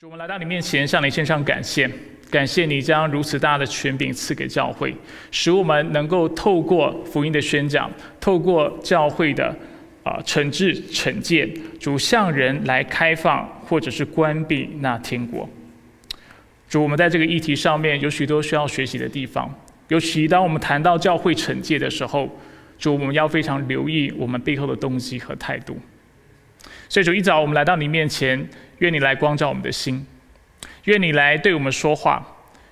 主，我们来到你面前，向你献上感谢，感谢你将如此大的权柄赐给教会，使我们能够透过福音的宣讲，透过教会的啊惩治惩戒，主向人来开放或者是关闭那天国。主，我们在这个议题上面有许多需要学习的地方，尤其当我们谈到教会惩戒的时候，主，我们要非常留意我们背后的动机和态度。所以，主一早我们来到你面前。愿你来光照我们的心，愿你来对我们说话。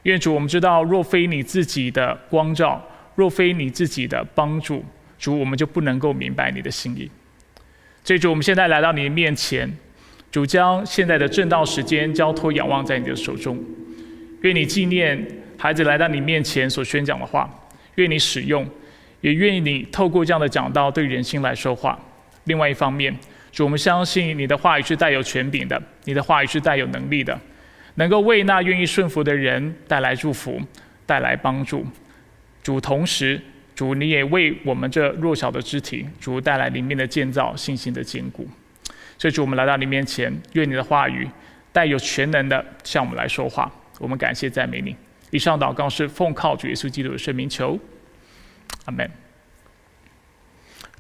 愿主，我们知道，若非你自己的光照，若非你自己的帮助，主，我们就不能够明白你的心意。所以主，我们现在来到你的面前，主将现在的正道时间交托仰望在你的手中。愿你纪念孩子来到你面前所宣讲的话，愿你使用，也愿意你透过这样的讲道对人心来说话。另外一方面。主，我们相信你的话语是带有权柄的，你的话语是带有能力的，能够为那愿意顺服的人带来祝福，带来帮助。主，同时，主你也为我们这弱小的肢体，主带来灵命的建造、信心的坚固。所以，主，我们来到你面前，愿你的话语带有全能的向我们来说话。我们感谢赞美你。以上祷告是奉靠主耶稣基督的圣名求，阿门。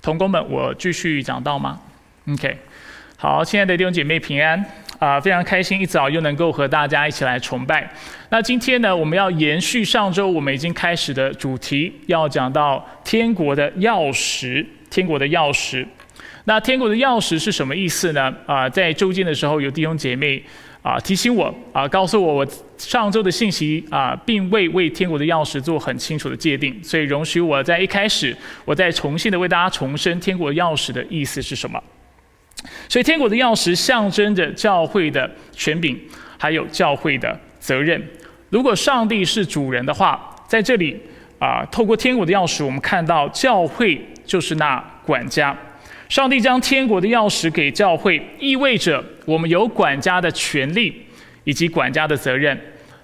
同工们，我继续讲到吗？OK，好，亲爱的弟兄姐妹平安啊！非常开心一早又能够和大家一起来崇拜。那今天呢，我们要延续上周我们已经开始的主题，要讲到天国的钥匙。天国的钥匙，那天国的钥匙是什么意思呢？啊，在周间的时候，有弟兄姐妹啊提醒我啊，告诉我我上周的信息啊，并未为天国的钥匙做很清楚的界定，所以容许我在一开始，我再重新的为大家重申天国钥匙的意思是什么。所以，天国的钥匙象征着教会的权柄，还有教会的责任。如果上帝是主人的话，在这里啊，透过天国的钥匙，我们看到教会就是那管家。上帝将天国的钥匙给教会，意味着我们有管家的权利以及管家的责任，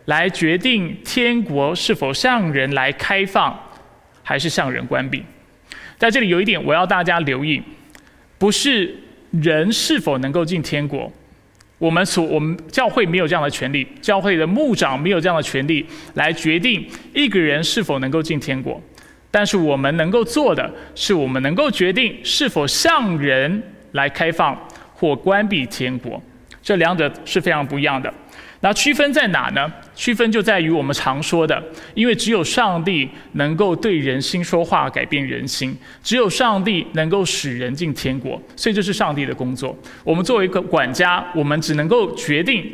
来决定天国是否向人来开放，还是向人关闭。在这里有一点，我要大家留意，不是。人是否能够进天国？我们所我们教会没有这样的权利，教会的牧长没有这样的权利来决定一个人是否能够进天国。但是我们能够做的是，我们能够决定是否向人来开放或关闭天国。这两者是非常不一样的。那区分在哪呢？区分就在于我们常说的，因为只有上帝能够对人心说话，改变人心；只有上帝能够使人进天国，所以这是上帝的工作。我们作为一个管家，我们只能够决定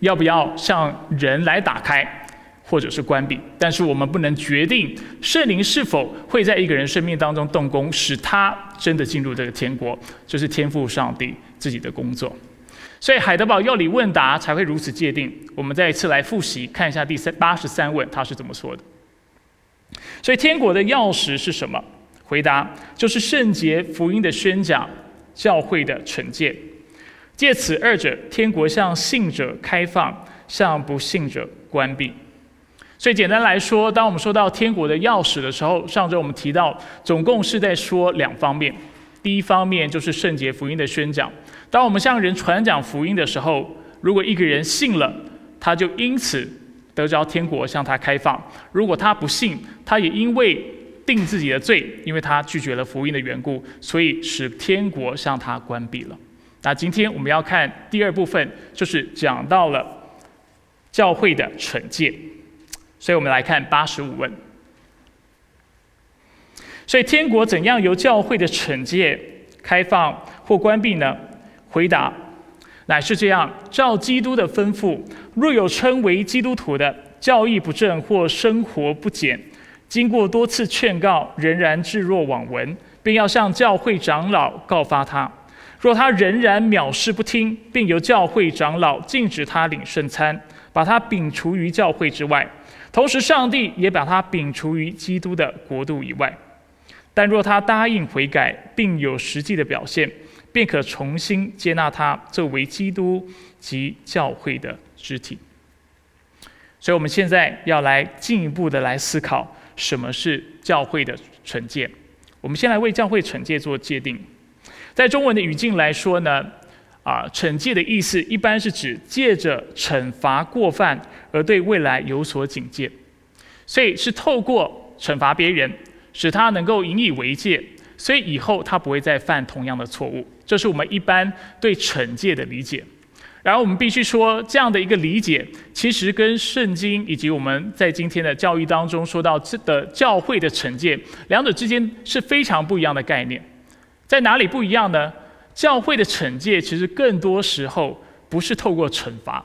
要不要向人来打开，或者是关闭，但是我们不能决定圣灵是否会在一个人生命当中动工，使他真的进入这个天国。这是天赋上帝自己的工作。所以海德堡要理问答才会如此界定。我们再一次来复习，看一下第三八十三问，他是怎么说的。所以天国的钥匙是什么？回答就是圣洁福音的宣讲，教会的惩戒。借此二者，天国向信者开放，向不信者关闭。所以简单来说，当我们说到天国的钥匙的时候，上周我们提到，总共是在说两方面。第一方面就是圣洁福音的宣讲。当我们向人传讲福音的时候，如果一个人信了，他就因此得着天国向他开放；如果他不信，他也因为定自己的罪，因为他拒绝了福音的缘故，所以使天国向他关闭了。那今天我们要看第二部分，就是讲到了教会的惩戒，所以我们来看八十五问。所以天国怎样由教会的惩戒开放或关闭呢？回答乃是这样：照基督的吩咐，若有称为基督徒的教义不正或生活不检，经过多次劝告，仍然置若罔闻，并要向教会长老告发他。若他仍然藐视不听，并由教会长老禁止他领圣餐，把他摒除于教会之外，同时上帝也把他摒除于基督的国度以外。但若他答应悔改，并有实际的表现，便可重新接纳他作为基督及教会的肢体。所以，我们现在要来进一步的来思考什么是教会的惩戒。我们先来为教会惩戒做界定。在中文的语境来说呢，啊，惩戒的意思一般是指借着惩罚过犯而对未来有所警戒，所以是透过惩罚别人，使他能够引以为戒，所以以后他不会再犯同样的错误。这是我们一般对惩戒的理解。然后我们必须说，这样的一个理解，其实跟圣经以及我们在今天的教育当中说到的教会的惩戒，两者之间是非常不一样的概念。在哪里不一样呢？教会的惩戒其实更多时候不是透过惩罚，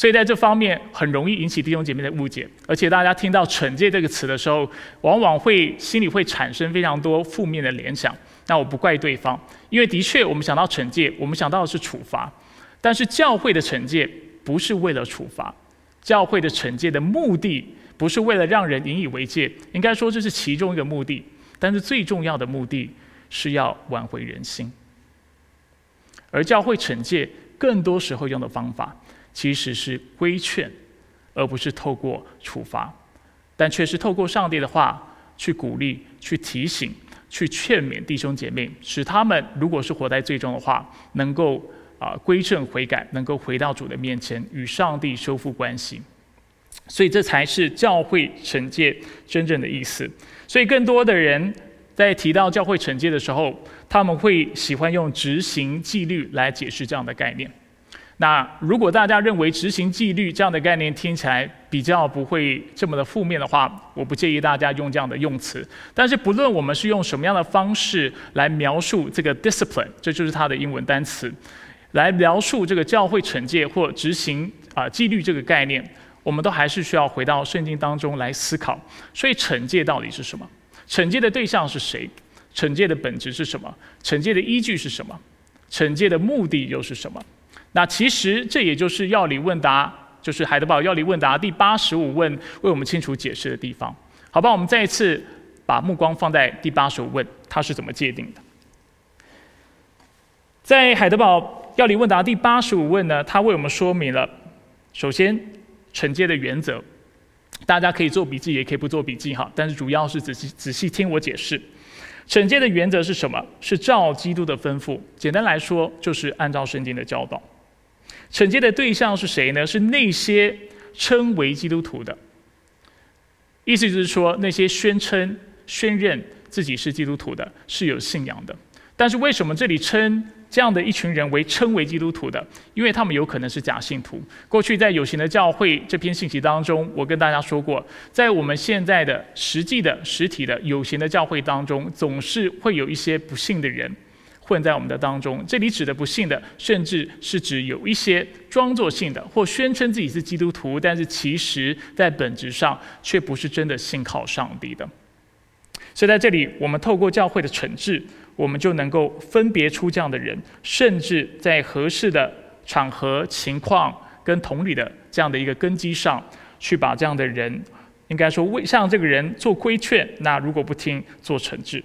所以在这方面很容易引起弟兄姐妹的误解。而且大家听到惩戒这个词的时候，往往会心里会产生非常多负面的联想。那我不怪对方，因为的确我们想到惩戒，我们想到的是处罚。但是教会的惩戒不是为了处罚，教会的惩戒的目的不是为了让人引以为戒，应该说这是其中一个目的。但是最重要的目的是要挽回人心。而教会惩戒更多时候用的方法其实是规劝，而不是透过处罚，但却是透过上帝的话去鼓励、去提醒、去劝勉弟兄姐妹，使他们如果是活在最终的话，能够。啊，归正悔改，能够回到主的面前，与上帝修复关系，所以这才是教会惩戒真正的意思。所以，更多的人在提到教会惩戒的时候，他们会喜欢用执行纪律来解释这样的概念。那如果大家认为执行纪律这样的概念听起来比较不会这么的负面的话，我不介意大家用这样的用词。但是，不论我们是用什么样的方式来描述这个 discipline，这就是它的英文单词。来描述这个教会惩戒或执行啊纪律这个概念，我们都还是需要回到圣经当中来思考。所以惩戒到底是什么？惩戒的对象是谁？惩戒的本质是什么？惩戒的依据是什么？惩戒的目的又是什么？那其实这也就是要理问答，就是海德堡要理问答第八十五问为我们清楚解释的地方。好吧，我们再一次把目光放在第八十五问，它是怎么界定的？在海德堡。要理问答第八十五问呢，它为我们说明了，首先惩戒的原则，大家可以做笔记，也可以不做笔记哈。但是主要是仔细仔细听我解释，惩戒的原则是什么？是照基督的吩咐。简单来说，就是按照圣经的教导。惩戒的对象是谁呢？是那些称为基督徒的。意思就是说，那些宣称、宣认自己是基督徒的，是有信仰的。但是为什么这里称？这样的一群人为称为基督徒的，因为他们有可能是假信徒。过去在有形的教会这篇信息当中，我跟大家说过，在我们现在的实际的实体的有形的教会当中，总是会有一些不幸的人混在我们的当中。这里指的不幸的，甚至是指有一些装作信的，或宣称自己是基督徒，但是其实在本质上却不是真的信靠上帝的。所以在这里，我们透过教会的惩治。我们就能够分别出这样的人，甚至在合适的场合、情况跟同理的这样的一个根基上，去把这样的人，应该说为向这个人做规劝。那如果不听，做惩治。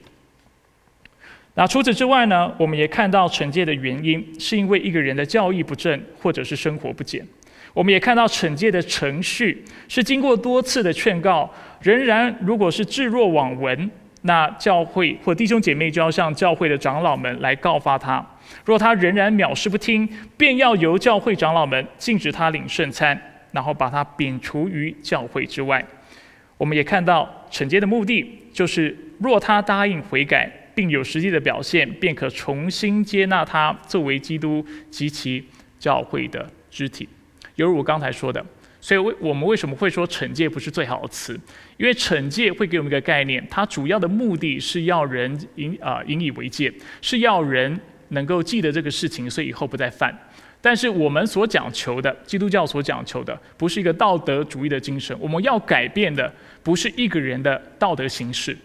那除此之外呢？我们也看到惩戒的原因，是因为一个人的教义不正，或者是生活不检。我们也看到惩戒的程序，是经过多次的劝告，仍然如果是置若罔闻。那教会或弟兄姐妹就要向教会的长老们来告发他，若他仍然藐视不听，便要由教会长老们禁止他领圣餐，然后把他贬除于教会之外。我们也看到惩戒的目的，就是若他答应悔改，并有实际的表现，便可重新接纳他作为基督及其教会的肢体。犹如我刚才说的。所以，为我们为什么会说惩戒不是最好的词？因为惩戒会给我们一个概念，它主要的目的是要人引啊引以为戒，是要人能够记得这个事情，所以以后不再犯。但是我们所讲求的，基督教所讲求的，不是一个道德主义的精神。我们要改变的不是一个人的道德形式，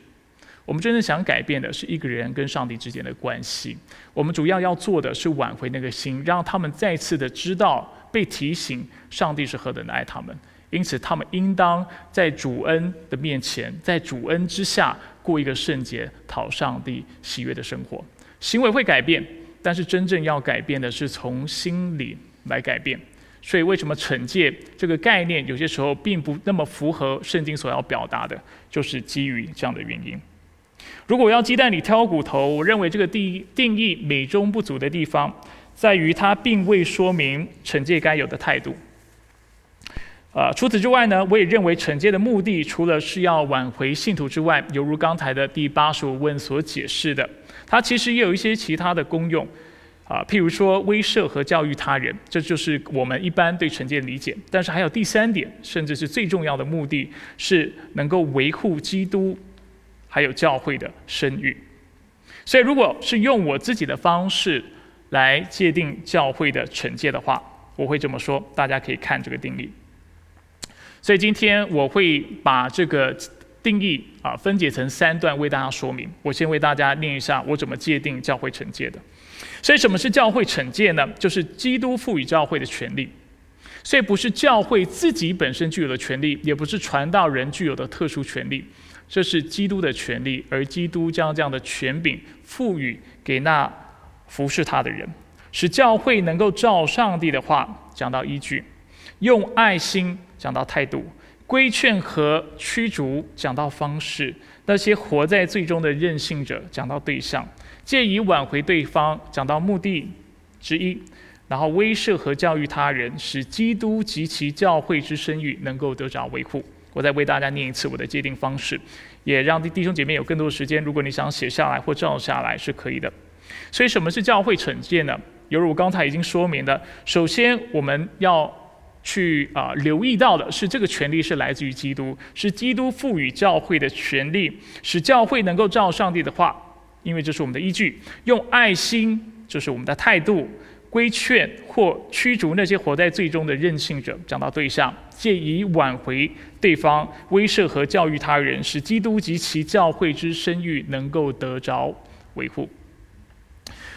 我们真正想改变的是一个人跟上帝之间的关系。我们主要要做的是挽回那个心，让他们再次的知道。被提醒，上帝是何等的爱他们，因此他们应当在主恩的面前，在主恩之下过一个圣洁、讨上帝喜悦的生活。行为会改变，但是真正要改变的是从心里来改变。所以，为什么惩戒这个概念有些时候并不那么符合圣经所要表达的，就是基于这样的原因。如果要鸡蛋里挑骨头，我认为这个定定义美中不足的地方。在于它并未说明惩戒该有的态度。呃，除此之外呢，我也认为惩戒的目的，除了是要挽回信徒之外，犹如刚才的第八十五问所解释的，它其实也有一些其他的功用。啊，譬如说威慑和教育他人，这就是我们一般对惩戒的理解。但是还有第三点，甚至是最重要的目的，是能够维护基督还有教会的声誉。所以，如果是用我自己的方式来界定教会的惩戒的话，我会这么说，大家可以看这个定义。所以今天我会把这个定义啊分解成三段为大家说明。我先为大家念一下我怎么界定教会惩戒的。所以，什么是教会惩戒呢？就是基督赋予教会的权利。所以，不是教会自己本身具有的权利，也不是传道人具有的特殊权利，这是基督的权利，而基督将这样的权柄赋予给那服侍他的人，使教会能够照上帝的话讲到依据，用爱心讲到态度，规劝和驱逐讲到方式，那些活在最终的任性者讲到对象。借以挽回对方，讲到目的之一，然后威慑和教育他人，使基督及其教会之声誉能够得着维护。我再为大家念一次我的界定方式，也让弟兄姐妹有更多的时间。如果你想写下来或照下来是可以的。所以什么是教会惩戒呢？犹如我刚才已经说明的，首先我们要去啊留意到的是，这个权利是来自于基督，是基督赋予教会的权利，使教会能够照上帝的话。因为这是我们的依据，用爱心就是我们的态度，规劝或驱逐那些活在最终的任性者。讲到对象，借以挽回对方，威慑和教育他人，使基督及其教会之声誉能够得着维护。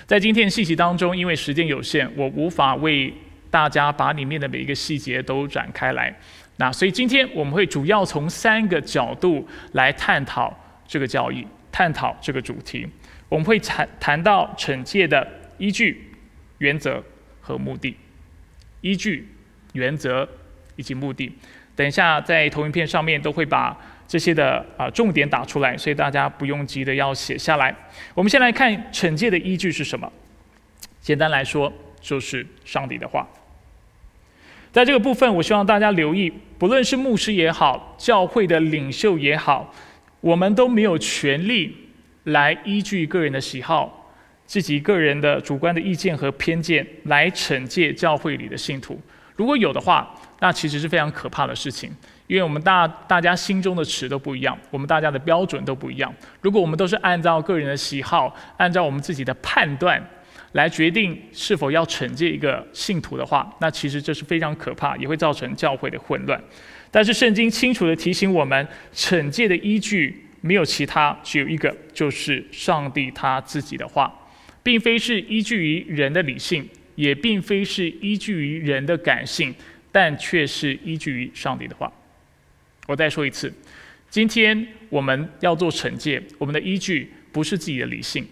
在今天信息当中，因为时间有限，我无法为大家把里面的每一个细节都展开来。那所以今天我们会主要从三个角度来探讨这个教义。探讨这个主题，我们会谈谈到惩戒的依据、原则和目的。依据、原则以及目的，等一下在投影片上面都会把这些的啊重点打出来，所以大家不用急的要写下来。我们先来看惩戒的依据是什么？简单来说，就是上帝的话。在这个部分，我希望大家留意，不论是牧师也好，教会的领袖也好。我们都没有权利来依据个人的喜好、自己个人的主观的意见和偏见来惩戒教会里的信徒。如果有的话，那其实是非常可怕的事情，因为我们大大家心中的尺都不一样，我们大家的标准都不一样。如果我们都是按照个人的喜好、按照我们自己的判断来决定是否要惩戒一个信徒的话，那其实这是非常可怕，也会造成教会的混乱。但是圣经清楚地提醒我们，惩戒的依据没有其他，只有一个，就是上帝他自己的话，并非是依据于人的理性，也并非是依据于人的感性，但却是依据于上帝的话。我再说一次，今天我们要做惩戒，我们的依据不是自己的理性，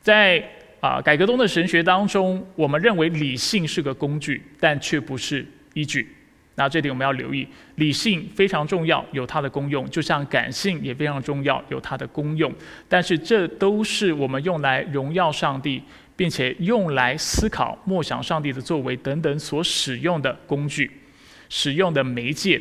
在啊改革中的神学当中，我们认为理性是个工具，但却不是依据。那这点我们要留意，理性非常重要，有它的功用；就像感性也非常重要，有它的功用。但是这都是我们用来荣耀上帝，并且用来思考、默想上帝的作为等等所使用的工具、使用的媒介。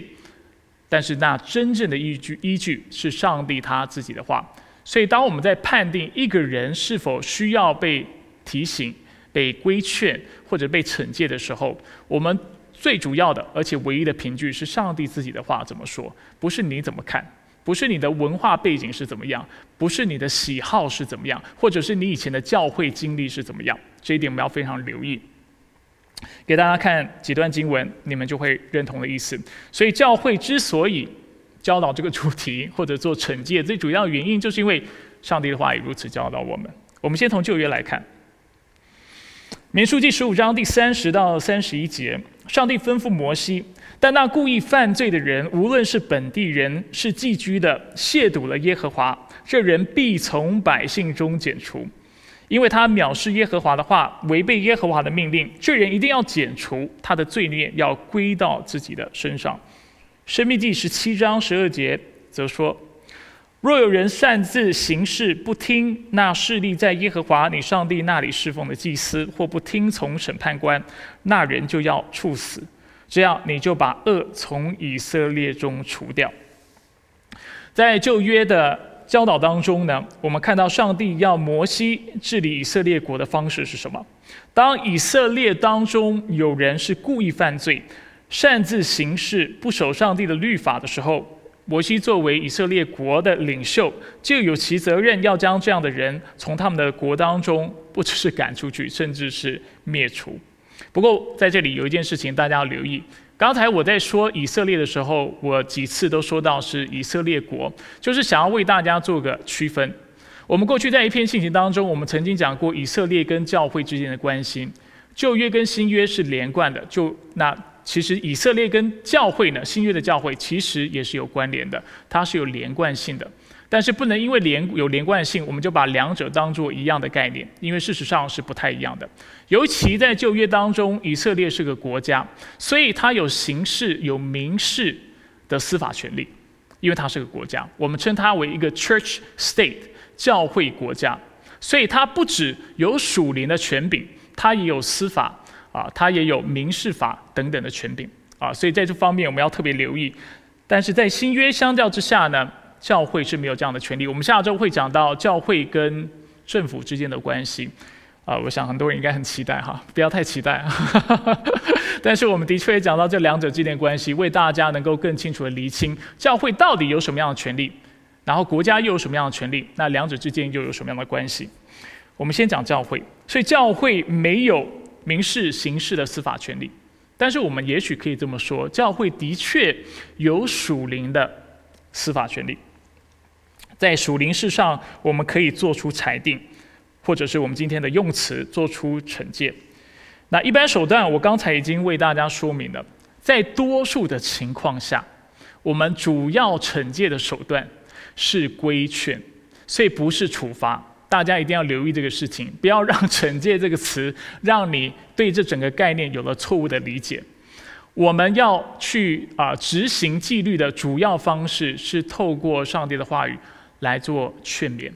但是那真正的依据，依据是上帝他自己的话。所以当我们在判定一个人是否需要被提醒、被规劝或者被惩戒的时候，我们。最主要的，而且唯一的凭据是上帝自己的话怎么说，不是你怎么看，不是你的文化背景是怎么样，不是你的喜好是怎么样，或者是你以前的教会经历是怎么样，这一点我们要非常留意。给大家看几段经文，你们就会认同的意思。所以教会之所以教导这个主题或者做惩戒，最主要原因就是因为上帝的话也如此教导我们。我们先从旧约来看。民数记十五章第三十到三十一节，上帝吩咐摩西：但那故意犯罪的人，无论是本地人是寄居的，亵渎了耶和华，这人必从百姓中剪除，因为他藐视耶和华的话，违背耶和华的命令，这人一定要剪除，他的罪孽要归到自己的身上。生命第十七章十二节则说。若有人擅自行事，不听那势力在耶和华你上帝那里侍奉的祭司，或不听从审判官，那人就要处死。这样，你就把恶从以色列中除掉。在旧约的教导当中呢，我们看到上帝要摩西治理以色列国的方式是什么？当以色列当中有人是故意犯罪、擅自行事、不守上帝的律法的时候，摩西作为以色列国的领袖，就有其责任要将这样的人从他们的国当中，不只是赶出去，甚至是灭除。不过在这里有一件事情大家要留意。刚才我在说以色列的时候，我几次都说到是以色列国，就是想要为大家做个区分。我们过去在一篇信息当中，我们曾经讲过以色列跟教会之间的关系，旧约跟新约是连贯的。就那其实以色列跟教会呢，新约的教会其实也是有关联的，它是有连贯性的。但是不能因为连有连贯性，我们就把两者当做一样的概念，因为事实上是不太一样的。尤其在旧约当中，以色列是个国家，所以它有刑事、有民事的司法权利，因为它是个国家，我们称它为一个 church state 教会国家，所以它不只有属灵的权柄，它也有司法啊，它也有民事法等等的权柄啊，所以在这方面我们要特别留意。但是在新约相较之下呢？教会是没有这样的权利。我们下周会讲到教会跟政府之间的关系，啊，我想很多人应该很期待哈，不要太期待。但是我们的确也讲到这两者之间的关系，为大家能够更清楚的厘清教会到底有什么样的权利，然后国家又有什么样的权利，那两者之间又有什么样的关系？我们先讲教会，所以教会没有民事、刑事的司法权利，但是我们也许可以这么说，教会的确有属灵的司法权利。在属灵事上，我们可以做出裁定，或者是我们今天的用词做出惩戒。那一般手段，我刚才已经为大家说明了。在多数的情况下，我们主要惩戒的手段是规劝，所以不是处罚。大家一定要留意这个事情，不要让“惩戒”这个词让你对这整个概念有了错误的理解。我们要去啊执行纪律的主要方式是透过上帝的话语。来做劝勉，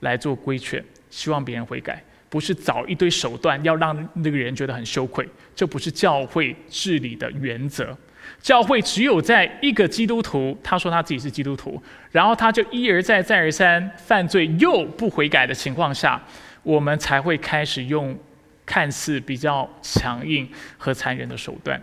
来做规劝，希望别人悔改，不是找一堆手段要让那个人觉得很羞愧。这不是教会治理的原则。教会只有在一个基督徒他说他自己是基督徒，然后他就一而再再而三犯罪又不悔改的情况下，我们才会开始用看似比较强硬和残忍的手段。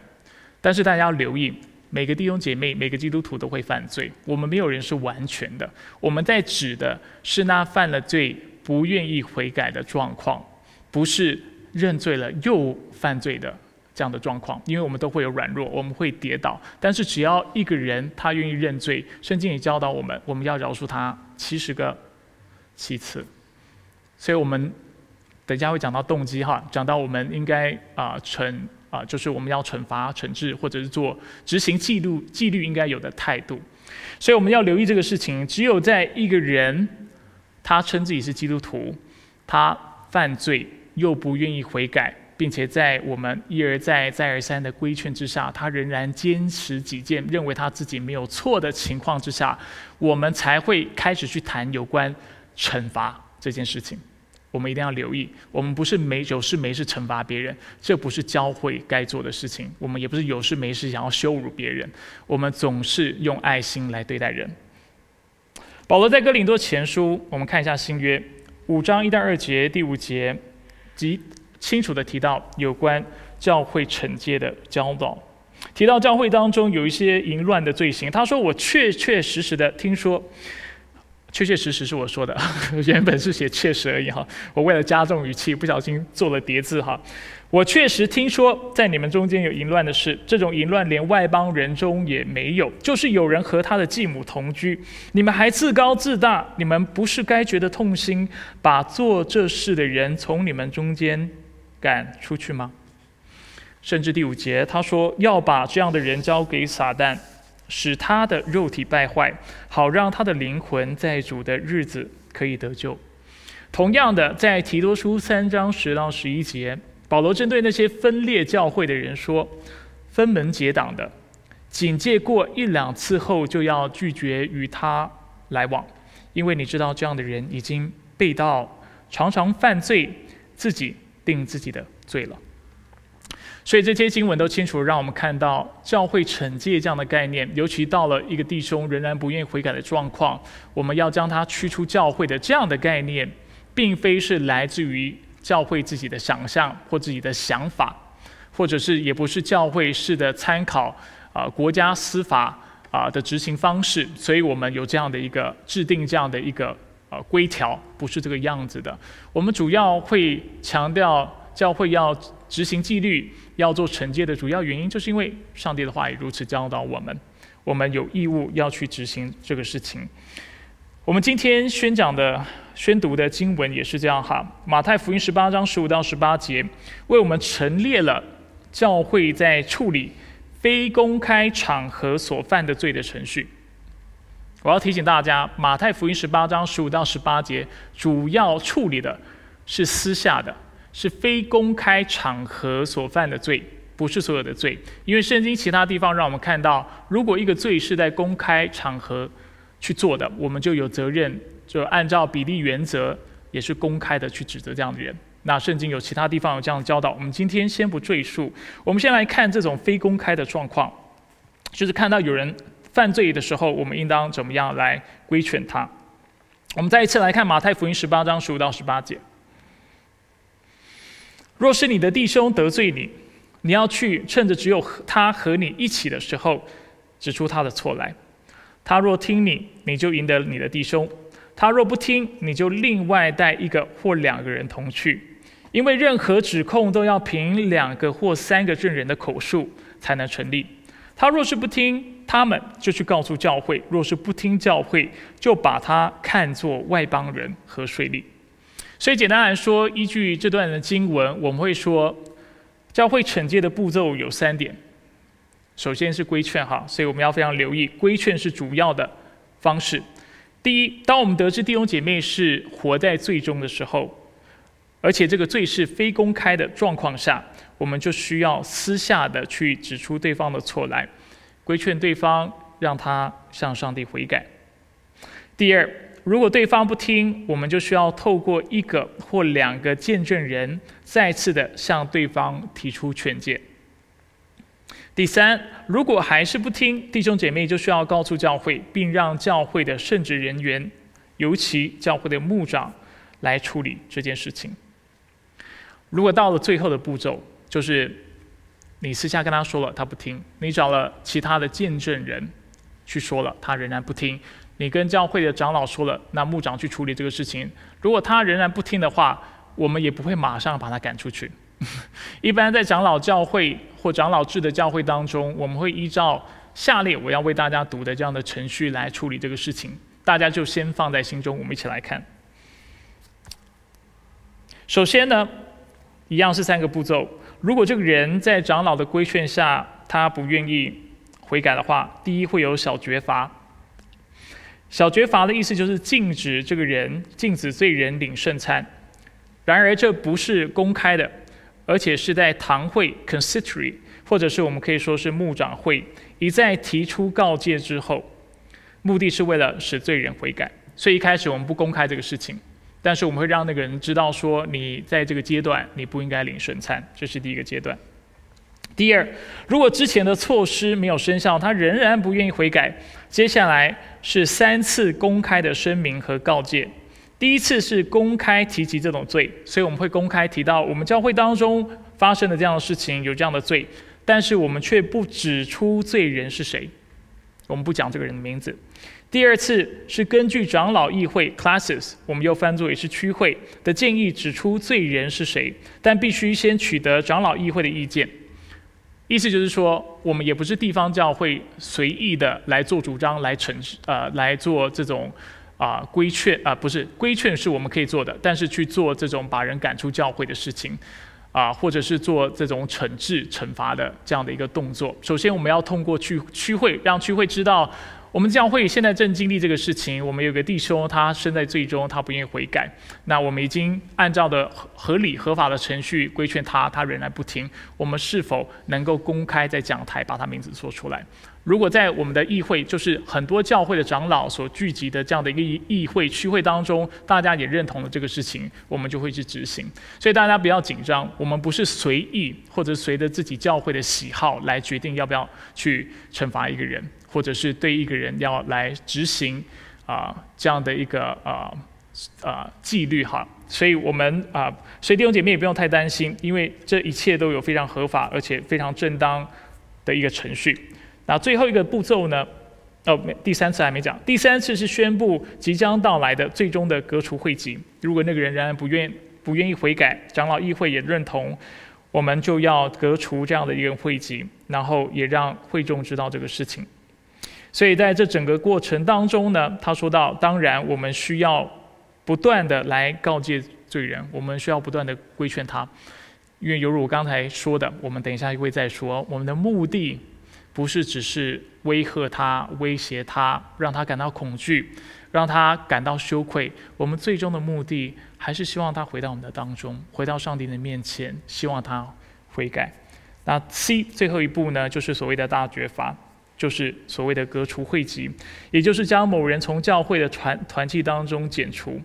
但是大家要留意。每个弟兄姐妹，每个基督徒都会犯罪。我们没有人是完全的。我们在指的是那犯了罪不愿意悔改的状况，不是认罪了又犯罪的这样的状况。因为我们都会有软弱，我们会跌倒。但是只要一个人他愿意认罪，圣经也教导我们，我们要饶恕他七十个七次。所以我们等一下会讲到动机哈，讲到我们应该啊惩。啊，就是我们要惩罚、惩治，或者是做执行纪律、纪律应该有的态度。所以我们要留意这个事情。只有在一个人他称自己是基督徒，他犯罪又不愿意悔改，并且在我们一而再、再而三的规劝之下，他仍然坚持己见，认为他自己没有错的情况之下，我们才会开始去谈有关惩罚这件事情。我们一定要留意，我们不是没有事没事惩罚别人，这不是教会该做的事情。我们也不是有事没事想要羞辱别人，我们总是用爱心来对待人。保罗在哥林多前书，我们看一下新约五章一到二节第五节，及清楚的提到有关教会惩戒的教导，提到教会当中有一些淫乱的罪行。他说：“我确确实实的听说。”确确实实是我说的，原本是写确实而已哈。我为了加重语气，不小心做了叠字哈。我确实听说在你们中间有淫乱的事，这种淫乱连外邦人中也没有，就是有人和他的继母同居。你们还自高自大，你们不是该觉得痛心，把做这事的人从你们中间赶出去吗？甚至第五节他说要把这样的人交给撒旦。使他的肉体败坏，好让他的灵魂在主的日子可以得救。同样的，在提多书三章十到十一节，保罗针对那些分裂教会的人说：分门结党的，警戒过一两次后，就要拒绝与他来往。因为你知道这样的人已经被到常常犯罪，自己定自己的罪了。所以这些经文都清楚让我们看到教会惩戒这样的概念，尤其到了一个弟兄仍然不愿意悔改的状况，我们要将他驱出教会的这样的概念，并非是来自于教会自己的想象或自己的想法，或者是也不是教会式的参考啊国家司法啊的执行方式，所以我们有这样的一个制定这样的一个呃规条，不是这个样子的。我们主要会强调教会要执行纪律。要做惩戒的主要原因，就是因为上帝的话也如此教导我们，我们有义务要去执行这个事情。我们今天宣讲的、宣读的经文也是这样哈，马太福音十八章十五到十八节，为我们陈列了教会在处理非公开场合所犯的罪的程序。我要提醒大家，马太福音十八章十五到十八节主要处理的是私下的。是非公开场合所犯的罪，不是所有的罪。因为圣经其他地方让我们看到，如果一个罪是在公开场合去做的，我们就有责任，就按照比例原则，也是公开的去指责这样的人。那圣经有其他地方有这样的教导，我们今天先不赘述。我们先来看这种非公开的状况，就是看到有人犯罪的时候，我们应当怎么样来规劝他。我们再一次来看马太福音十八章十五到十八节。若是你的弟兄得罪你，你要去趁着只有他和你一起的时候，指出他的错来。他若听你，你就赢得你的弟兄；他若不听，你就另外带一个或两个人同去。因为任何指控都要凭两个或三个证人的口述才能成立。他若是不听，他们就去告诉教会；若是不听教会，就把他看作外邦人和税吏。所以简单来说，依据这段的经文，我们会说，教会惩戒的步骤有三点。首先是规劝哈，所以我们要非常留意，规劝是主要的方式。第一，当我们得知弟兄姐妹是活在罪中的时候，而且这个罪是非公开的状况下，我们就需要私下的去指出对方的错来，规劝对方，让他向上帝悔改。第二。如果对方不听，我们就需要透过一个或两个见证人，再次的向对方提出劝诫。第三，如果还是不听，弟兄姐妹就需要告诉教会，并让教会的圣职人员，尤其教会的牧长，来处理这件事情。如果到了最后的步骤，就是你私下跟他说了，他不听；你找了其他的见证人去说了，他仍然不听。你跟教会的长老说了，那牧长去处理这个事情。如果他仍然不听的话，我们也不会马上把他赶出去。一般在长老教会或长老制的教会当中，我们会依照下列我要为大家读的这样的程序来处理这个事情。大家就先放在心中，我们一起来看。首先呢，一样是三个步骤。如果这个人在长老的规劝下，他不愿意悔改的话，第一会有小绝罚。小绝罚的意思就是禁止这个人禁止罪人领圣餐。然而这不是公开的，而且是在堂会 （consistory） 或者是我们可以说是牧长会一再提出告诫之后，目的是为了使罪人悔改。所以一开始我们不公开这个事情，但是我们会让那个人知道说，你在这个阶段你不应该领圣餐，这是第一个阶段。第二，如果之前的措施没有生效，他仍然不愿意悔改，接下来是三次公开的声明和告诫。第一次是公开提及这种罪，所以我们会公开提到我们教会当中发生的这样的事情，有这样的罪，但是我们却不指出罪人是谁，我们不讲这个人的名字。第二次是根据长老议会 （classes），我们又翻作也是区会的建议，指出罪人是谁，但必须先取得长老议会的意见。意思就是说，我们也不是地方教会随意的来做主张、来惩呃来做这种啊规劝啊，不是规劝是我们可以做的，但是去做这种把人赶出教会的事情啊，或者是做这种惩治、惩罚的这样的一个动作。首先，我们要通过去区会，让区会知道我们教会现在正经历这个事情，我们有个弟兄，他身在最终，他不愿意悔改。那我们已经按照的合理合法的程序规劝他，他仍然不听。我们是否能够公开在讲台把他名字说出来？如果在我们的议会，就是很多教会的长老所聚集的这样的一个议会区会当中，大家也认同了这个事情，我们就会去执行。所以大家不要紧张，我们不是随意或者随着自己教会的喜好来决定要不要去惩罚一个人。或者是对一个人要来执行啊这样的一个啊啊纪律哈，所以我们啊，所以弟兄姐妹也不用太担心，因为这一切都有非常合法而且非常正当的一个程序。那最后一个步骤呢？哦，第三次还没讲，第三次是宣布即将到来的最终的革除会籍。如果那个人仍然不愿不愿意悔改，长老议会也认同，我们就要革除这样的一个会籍，然后也让会众知道这个事情。所以在这整个过程当中呢，他说到，当然我们需要不断的来告诫罪人，我们需要不断的规劝他，因为犹如我刚才说的，我们等一下会再说，我们的目的不是只是威吓他、威胁他，让他感到恐惧，让他感到羞愧，我们最终的目的还是希望他回到我们的当中，回到上帝的面前，希望他悔改。那 C 最后一步呢，就是所谓的大绝罚。就是所谓的革除会籍，也就是将某人从教会的团团契当中剪除。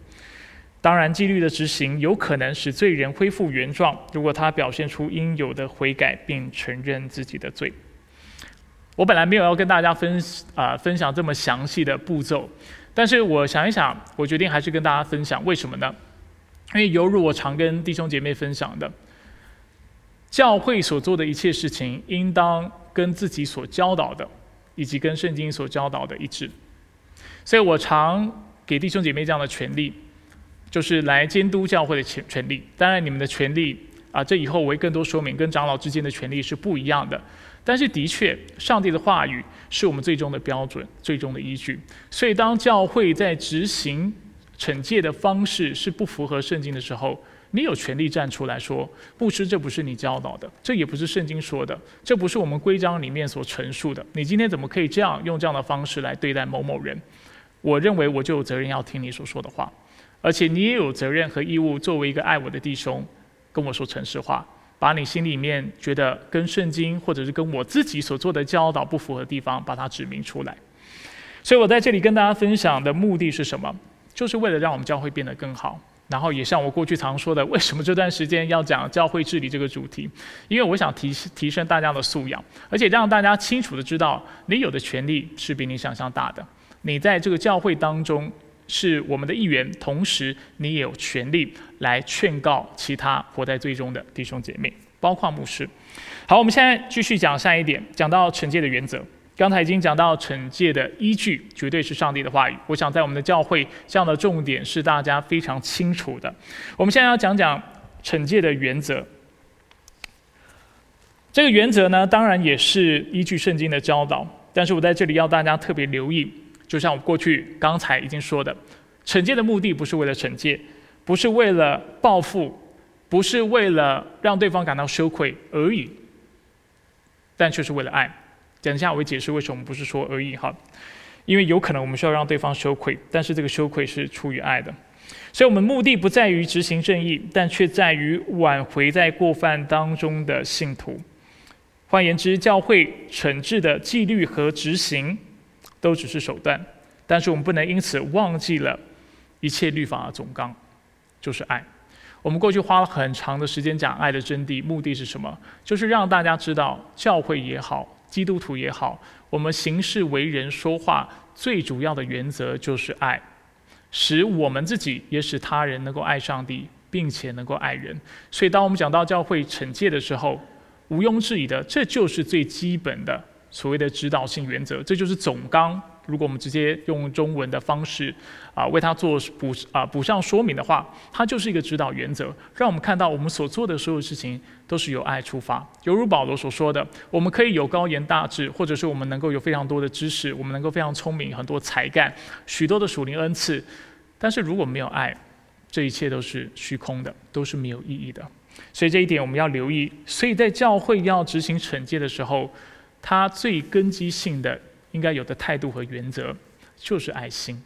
当然，纪律的执行有可能使罪人恢复原状，如果他表现出应有的悔改并承认自己的罪。我本来没有要跟大家分啊分享这么详细的步骤，但是我想一想，我决定还是跟大家分享。为什么呢？因为犹如我常跟弟兄姐妹分享的，教会所做的一切事情，应当跟自己所教导的。以及跟圣经所教导的一致，所以我常给弟兄姐妹这样的权利，就是来监督教会的权权利。当然，你们的权利啊，这以后我会更多说明，跟长老之间的权利是不一样的。但是，的确，上帝的话语是我们最终的标准、最终的依据。所以，当教会在执行惩戒的方式是不符合圣经的时候，你有权利站出来说，牧师，这不是你教导的，这也不是圣经说的，这不是我们规章里面所陈述的。你今天怎么可以这样用这样的方式来对待某某人？我认为我就有责任要听你所说的话，而且你也有责任和义务，作为一个爱我的弟兄，跟我说诚实话，把你心里面觉得跟圣经或者是跟我自己所做的教导不符合的地方，把它指明出来。所以我在这里跟大家分享的目的是什么？就是为了让我们教会变得更好。然后也像我过去常说的，为什么这段时间要讲教会治理这个主题？因为我想提提升大家的素养，而且让大家清楚的知道，你有的权利是比你想象大的。你在这个教会当中是我们的一员，同时你也有权利来劝告其他活在最终的弟兄姐妹，包括牧师。好，我们现在继续讲下一点，讲到惩戒的原则。刚才已经讲到惩戒的依据，绝对是上帝的话语。我想在我们的教会，这样的重点是大家非常清楚的。我们现在要讲讲惩戒的原则。这个原则呢，当然也是依据圣经的教导。但是我在这里要大家特别留意，就像我过去刚才已经说的，惩戒的目的不是为了惩戒，不是为了报复，不是为了让对方感到羞愧而已，但却是为了爱。等一下，我会解释为什么不是说而已哈，因为有可能我们需要让对方羞愧，但是这个羞愧是出于爱的，所以我们目的不在于执行正义，但却在于挽回在过犯当中的信徒。换言之，教会惩治的纪律和执行都只是手段，但是我们不能因此忘记了一切律法的总纲，就是爱。我们过去花了很长的时间讲爱的真谛，目的是什么？就是让大家知道，教会也好。基督徒也好，我们行事为人说话最主要的原则就是爱，使我们自己也使他人能够爱上帝，并且能够爱人。所以，当我们讲到教会惩戒的时候，毋庸置疑的，这就是最基本的所谓的指导性原则，这就是总纲。如果我们直接用中文的方式啊为它做补啊补上说明的话，它就是一个指导原则，让我们看到我们所做的所有事情都是由爱出发。犹如保罗所说的，我们可以有高言大志，或者是我们能够有非常多的知识，我们能够非常聪明，很多才干，许多的属灵恩赐，但是如果没有爱，这一切都是虚空的，都是没有意义的。所以这一点我们要留意。所以在教会要执行惩戒的时候，它最根基性的。应该有的态度和原则，就是爱心。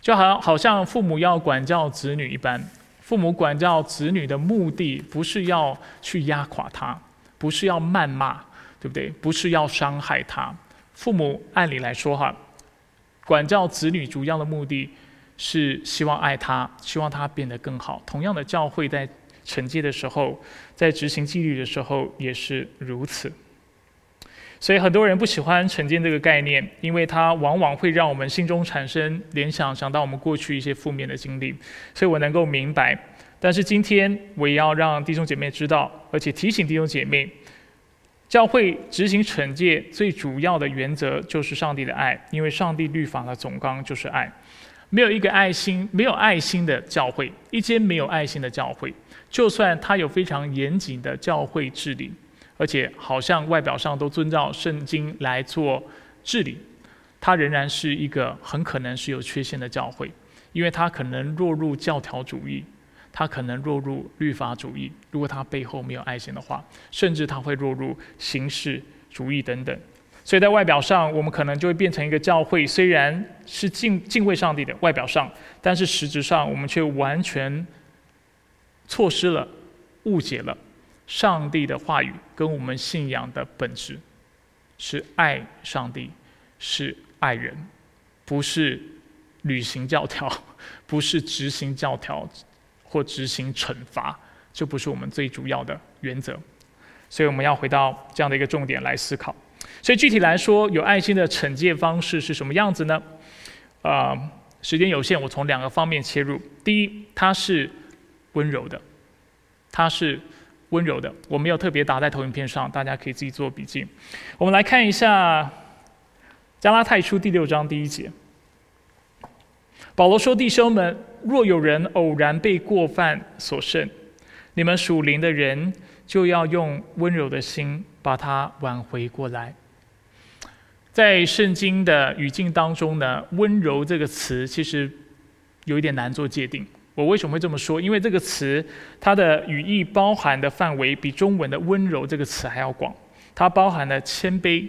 就好好像父母要管教子女一般，父母管教子女的目的不是要去压垮他，不是要谩骂，对不对？不是要伤害他。父母按理来说哈，管教子女主要的目的是希望爱他，希望他变得更好。同样的，教会在惩戒的时候，在执行纪律的时候也是如此。所以很多人不喜欢惩戒这个概念，因为它往往会让我们心中产生联想，想到我们过去一些负面的经历。所以我能够明白，但是今天我也要让弟兄姐妹知道，而且提醒弟兄姐妹。教会执行惩戒最主要的原则就是上帝的爱，因为上帝律法的总纲就是爱。没有一个爱心、没有爱心的教会，一间没有爱心的教会，就算它有非常严谨的教会治理，而且好像外表上都遵照圣经来做治理，它仍然是一个很可能是有缺陷的教会，因为它可能落入教条主义。他可能落入律法主义，如果他背后没有爱心的话，甚至他会落入形式主义等等。所以在外表上，我们可能就会变成一个教会，虽然是敬敬畏上帝的外表上，但是实质上我们却完全错失了、误解了上帝的话语跟我们信仰的本质，是爱上帝，是爱人，不是履行教条，不是执行教条。或执行惩罚，就不是我们最主要的原则，所以我们要回到这样的一个重点来思考。所以具体来说，有爱心的惩戒方式是什么样子呢？啊，时间有限，我从两个方面切入。第一，它是温柔的，它是温柔的。我没有特别打在投影片上，大家可以自己做笔记。我们来看一下加拉太书第六章第一节。保罗说：“弟兄们，若有人偶然被过犯所胜，你们属灵的人就要用温柔的心把他挽回过来。”在圣经的语境当中呢，“温柔”这个词其实有一点难做界定。我为什么会这么说？因为这个词它的语义包含的范围比中文的“温柔”这个词还要广，它包含了谦卑、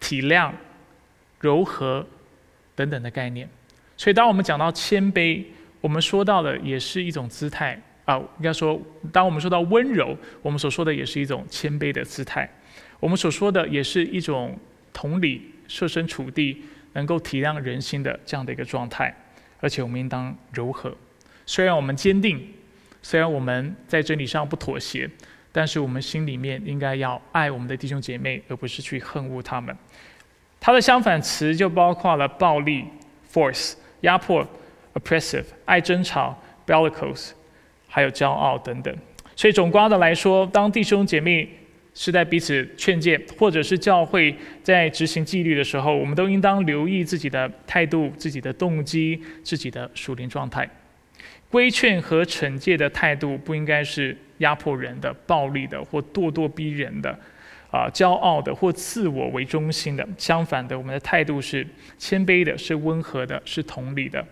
体谅、柔和等等的概念。所以，当我们讲到谦卑，我们说到的也是一种姿态啊。应该说，当我们说到温柔，我们所说的也是一种谦卑的姿态。我们所说的也是一种同理、设身处地、能够体谅人心的这样的一个状态。而且，我们应当柔和。虽然我们坚定，虽然我们在真理上不妥协，但是我们心里面应该要爱我们的弟兄姐妹，而不是去恨恶他们。它的相反词就包括了暴力 （force）。压迫，oppressive，爱争吵，bellicose，还有骄傲等等。所以总括的来说，当弟兄姐妹是在彼此劝诫，或者是教会在执行纪律的时候，我们都应当留意自己的态度、自己的动机、自己的属灵状态。规劝和惩戒的态度不应该是压迫人的、暴力的或咄咄逼人的。啊，骄傲的或自我为中心的，相反的，我们的态度是谦卑的，是温和的，是同理的。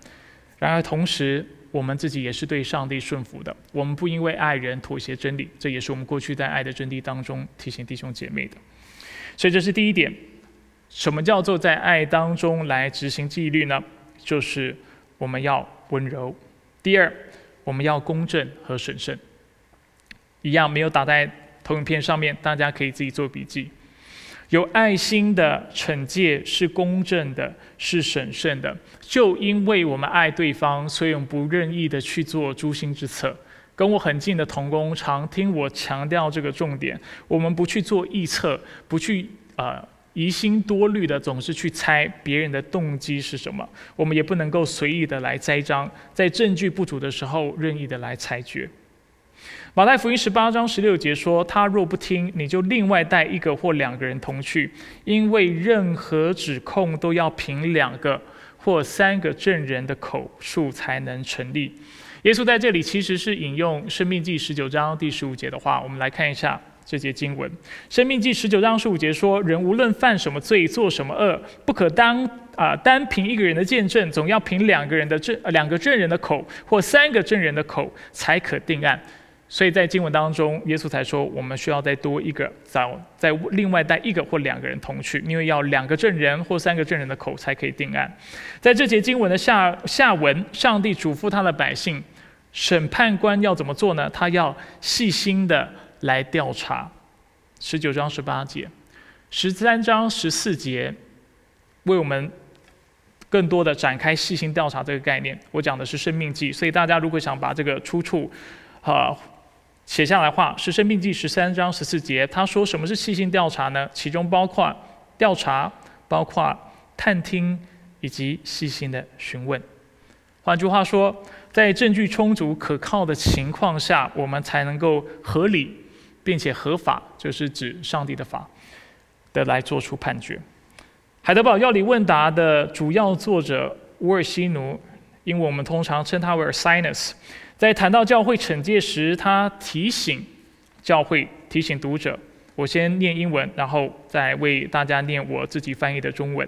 然而，同时我们自己也是对上帝顺服的。我们不因为爱人妥协真理，这也是我们过去在爱的真谛当中提醒弟兄姐妹的。所以，这是第一点。什么叫做在爱当中来执行纪律呢？就是我们要温柔。第二，我们要公正和审慎。一样没有打在。投影片上面，大家可以自己做笔记。有爱心的惩戒是公正的，是审慎的。就因为我们爱对方，所以我们不任意的去做诛心之策。跟我很近的同工常听我强调这个重点：我们不去做臆测，不去呃疑心多虑的总是去猜别人的动机是什么。我们也不能够随意的来栽赃，在证据不足的时候任意的来裁决。马太福音十八章十六节说：“他若不听，你就另外带一个或两个人同去，因为任何指控都要凭两个或三个证人的口述才能成立。”耶稣在这里其实是引用《生命记》十九章第十五节的话。我们来看一下这节经文，《生命记》十九章十五节说：“人无论犯什么罪，做什么恶，不可当啊单凭一个人的见证，总要凭两个人的证两个证人的口或三个证人的口才可定案。”所以在经文当中，耶稣才说我们需要再多一个，再再另外带一个或两个人同去，因为要两个证人或三个证人的口才可以定案。在这节经文的下下文，上帝嘱咐他的百姓，审判官要怎么做呢？他要细心的来调查。十九章十八节，十三章十四节，为我们更多的展开细心调查这个概念。我讲的是生命记，所以大家如果想把这个出处，啊。写下来话是《生命记》十三章十四节，他说什么是细心调查呢？其中包括调查，包括探听以及细心的询问。换句话说，在证据充足、可靠的情况下，我们才能够合理并且合法，就是指上帝的法的来做出判决。海德堡要理问答的主要作者乌尔西努，因为我们通常称他为 Sinus。在谈到教会惩戒时，他提醒教会，提醒读者。我先念英文，然后再为大家念我自己翻译的中文。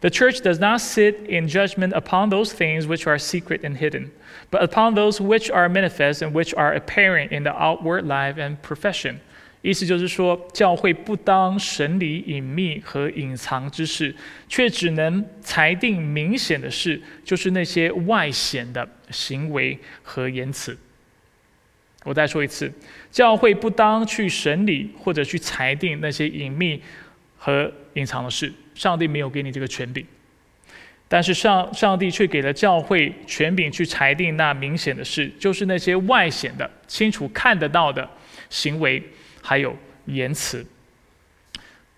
The church does not sit in judgment upon those things which are secret and hidden, but upon those which are manifest and which are apparent in the outward life and profession. 意思就是说，教会不当审理隐秘和隐藏之事，却只能裁定明显的事，就是那些外显的行为和言辞。我再说一次，教会不当去审理或者去裁定那些隐秘和隐藏的事。上帝没有给你这个权柄，但是上上帝却给了教会权柄去裁定那明显的事，就是那些外显的、清楚看得到的行为。还有言辞，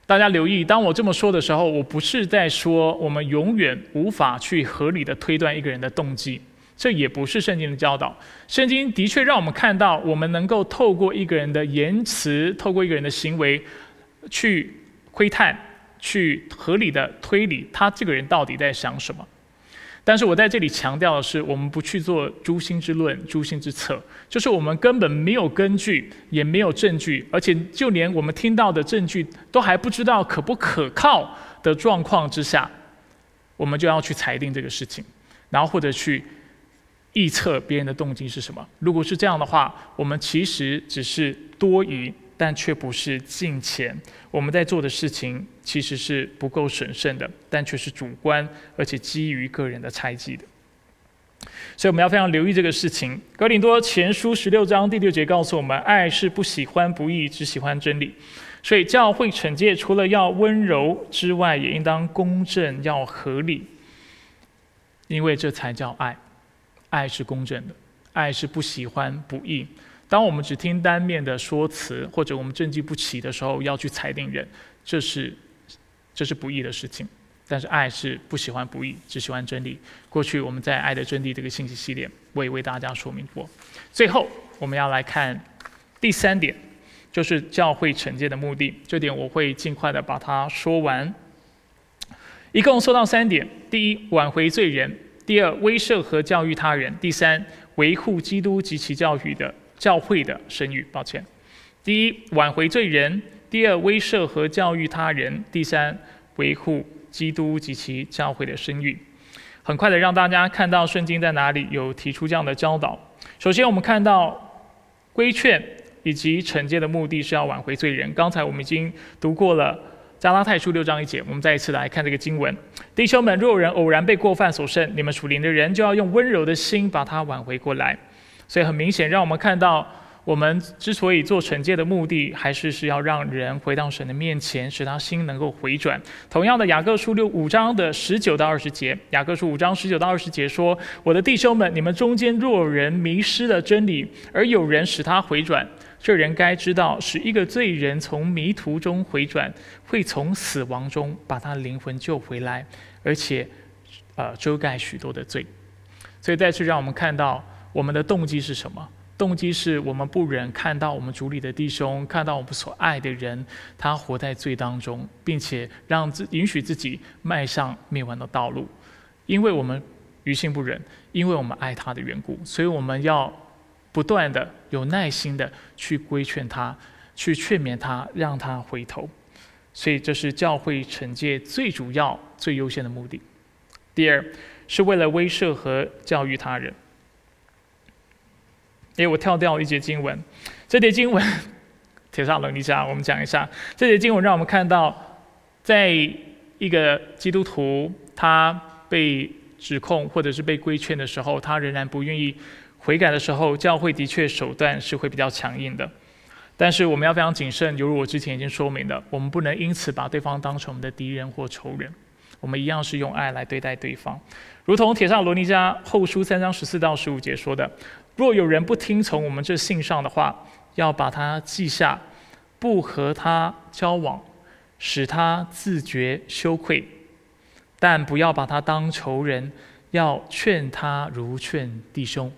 大家留意，当我这么说的时候，我不是在说我们永远无法去合理的推断一个人的动机，这也不是圣经的教导。圣经的确让我们看到，我们能够透过一个人的言辞，透过一个人的行为，去窥探、去合理的推理他这个人到底在想什么。但是我在这里强调的是，我们不去做诛心之论、诛心之策，就是我们根本没有根据，也没有证据，而且就连我们听到的证据都还不知道可不可靠的状况之下，我们就要去裁定这个事情，然后或者去臆测别人的动机是什么。如果是这样的话，我们其实只是多疑。但却不是金钱，我们在做的事情其实是不够审慎的，但却是主观而且基于个人的猜忌的。所以我们要非常留意这个事情。格林多前书十六章第六节告诉我们：爱是不喜欢不义，只喜欢真理。所以教会惩戒除了要温柔之外，也应当公正，要合理，因为这才叫爱。爱是公正的，爱是不喜欢不义。当我们只听单面的说辞，或者我们证据不齐的时候，要去裁定人，这是这是不义的事情。但是爱是不喜欢不义，只喜欢真理。过去我们在《爱的真谛》这个信息系列，我也为大家说明过。最后我们要来看第三点，就是教会惩戒的目的。这点我会尽快的把它说完。一共说到三点：第一，挽回罪人；第二，威慑和教育他人；第三，维护基督及其教育的。教会的声誉，抱歉。第一，挽回罪人；第二，威慑和教育他人；第三，维护基督及其教会的声誉。很快的，让大家看到圣经在哪里有提出这样的教导。首先，我们看到规劝以及惩戒的目的是要挽回罪人。刚才我们已经读过了加拉太书六章一节，我们再一次来看这个经文：弟兄们，若有人偶然被过犯所胜，你们属灵的人就要用温柔的心把他挽回过来。所以很明显，让我们看到，我们之所以做惩戒的目的，还是是要让人回到神的面前，使他心能够回转。同样的，雅各书六五章的十九到二十节，雅各书五章十九到二十节说：“我的弟兄们，你们中间若有人迷失了真理，而有人使他回转，这人该知道，使一个罪人从迷途中回转，会从死亡中把他灵魂救回来，而且，呃，遮盖许多的罪。所以再次让我们看到。”我们的动机是什么？动机是我们不忍看到我们主里的弟兄，看到我们所爱的人，他活在罪当中，并且让自允许自己迈向灭亡的道路，因为我们于心不忍，因为我们爱他的缘故，所以我们要不断的有耐心的去规劝他，去劝勉他，让他回头。所以这是教会惩戒最主要、最优先的目的。第二，是为了威慑和教育他人。诶，我跳掉一节经文，这节经文，铁上冷一下，我们讲一下这节经文，让我们看到，在一个基督徒他被指控或者是被规劝的时候，他仍然不愿意悔改的时候，教会的确手段是会比较强硬的。但是我们要非常谨慎，犹如我之前已经说明的，我们不能因此把对方当成我们的敌人或仇人。我们一样是用爱来对待对方，如同铁上罗尼迦后书三章十四到十五节说的：若有人不听从我们这信上的话，要把他记下，不和他交往，使他自觉羞愧；但不要把他当仇人，要劝他如劝弟兄。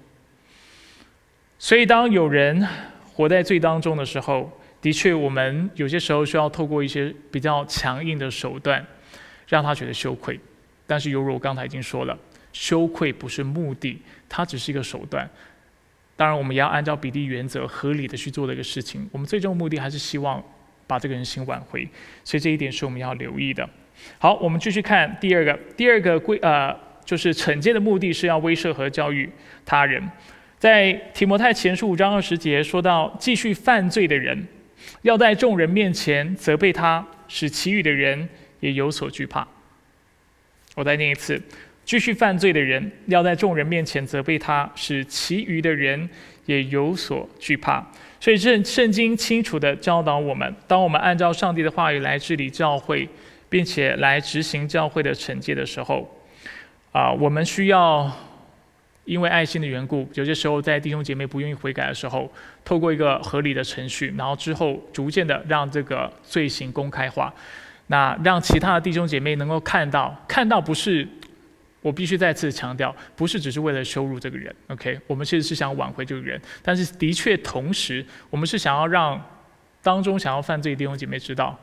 所以，当有人活在罪当中的时候，的确，我们有些时候需要透过一些比较强硬的手段，让他觉得羞愧。但是，犹如我刚才已经说了，羞愧不是目的，它只是一个手段。当然，我们也要按照比例原则，合理的去做这个事情。我们最终目的还是希望把这个人心挽回，所以这一点是我们要留意的。好，我们继续看第二个，第二个规呃，就是惩戒的目的是要威慑和教育他人。在提摩太前书五章二十节说到，继续犯罪的人，要在众人面前责备他，使其余的人也有所惧怕。我再念一次：继续犯罪的人，要在众人面前责备他，使其余的人也有所惧怕。所以圣圣经清楚的教导我们，当我们按照上帝的话语来治理教会，并且来执行教会的惩戒的时候，啊，我们需要。因为爱心的缘故，有些时候在弟兄姐妹不愿意悔改的时候，透过一个合理的程序，然后之后逐渐的让这个罪行公开化，那让其他的弟兄姐妹能够看到，看到不是，我必须再次强调，不是只是为了羞辱这个人，OK？我们其实是想挽回这个人，但是的确同时，我们是想要让当中想要犯罪的弟兄姐妹知道，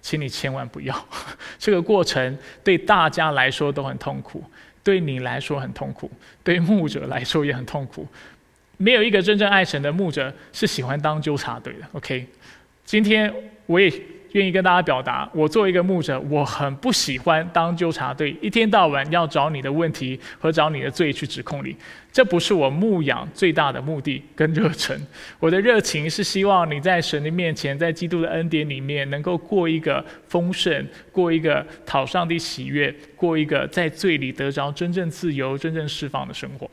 请你千万不要，这个过程对大家来说都很痛苦。对你来说很痛苦，对牧者来说也很痛苦。没有一个真正爱神的牧者是喜欢当纠察队的。OK，今天我也愿意跟大家表达，我作为一个牧者，我很不喜欢当纠察队，一天到晚要找你的问题和找你的罪去指控你。这不是我牧养最大的目的跟热忱。我的热情是希望你在神的面前，在基督的恩典里面，能够过一个丰盛，过一个讨上帝喜悦，过一个在罪里得着真正自由、真正释放的生活。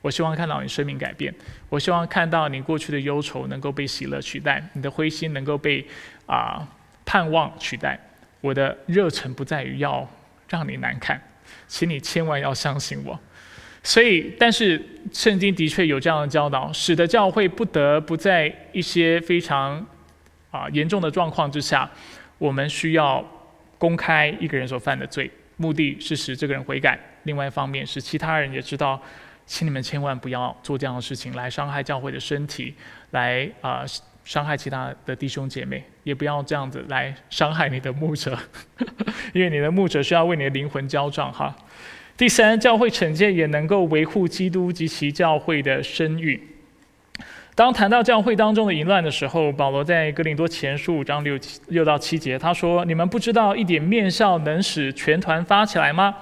我希望看到你生命改变，我希望看到你过去的忧愁能够被喜乐取代，你的灰心能够被啊盼望取代。我的热忱不在于要让你难看，请你千万要相信我。所以，但是圣经的确有这样的教导，使得教会不得不在一些非常啊严重的状况之下，我们需要公开一个人所犯的罪，目的是使这个人悔改。另外一方面，使其他人也知道，请你们千万不要做这样的事情，来伤害教会的身体，来啊伤害其他的弟兄姐妹，也不要这样子来伤害你的牧者，因为你的牧者需要为你的灵魂交账哈。第三，教会惩戒也能够维护基督及其教会的声誉。当谈到教会当中的淫乱的时候，保罗在哥林多前书五章六六到七节，他说：“你们不知道一点面笑能使全团发起来吗？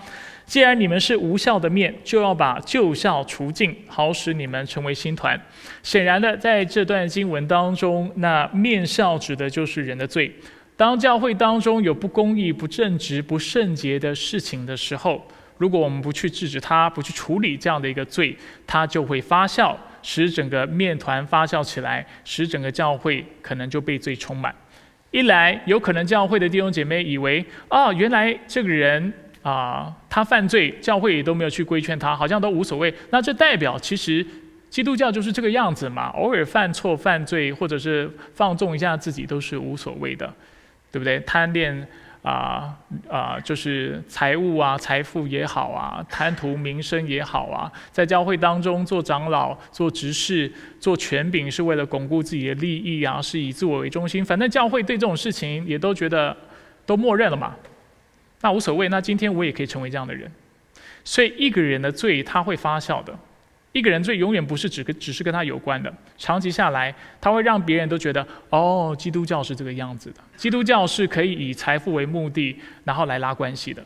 既然你们是无效的面，就要把旧效除尽，好使你们成为新团。”显然的，在这段经文当中，那面笑指的就是人的罪。当教会当中有不公义、不正直、不圣洁的事情的时候，如果我们不去制止它，不去处理这样的一个罪，它就会发酵，使整个面团发酵起来，使整个教会可能就被罪充满。一来，有可能教会的弟兄姐妹以为，哦，原来这个人啊，他犯罪，教会也都没有去规劝他，好像都无所谓。那这代表其实基督教就是这个样子嘛，偶尔犯错、犯罪，或者是放纵一下自己都是无所谓的，对不对？贪恋。啊啊，就是财物啊，财富也好啊，贪图名声也好啊，在教会当中做长老、做执事、做权柄，是为了巩固自己的利益啊，是以自我为中心。反正教会对这种事情也都觉得都默认了嘛，那无所谓。那今天我也可以成为这样的人。所以一个人的罪，他会发酵的。一个人罪永远不是只跟只是跟他有关的，长期下来，他会让别人都觉得，哦，基督教是这个样子的。基督教是可以以财富为目的，然后来拉关系的。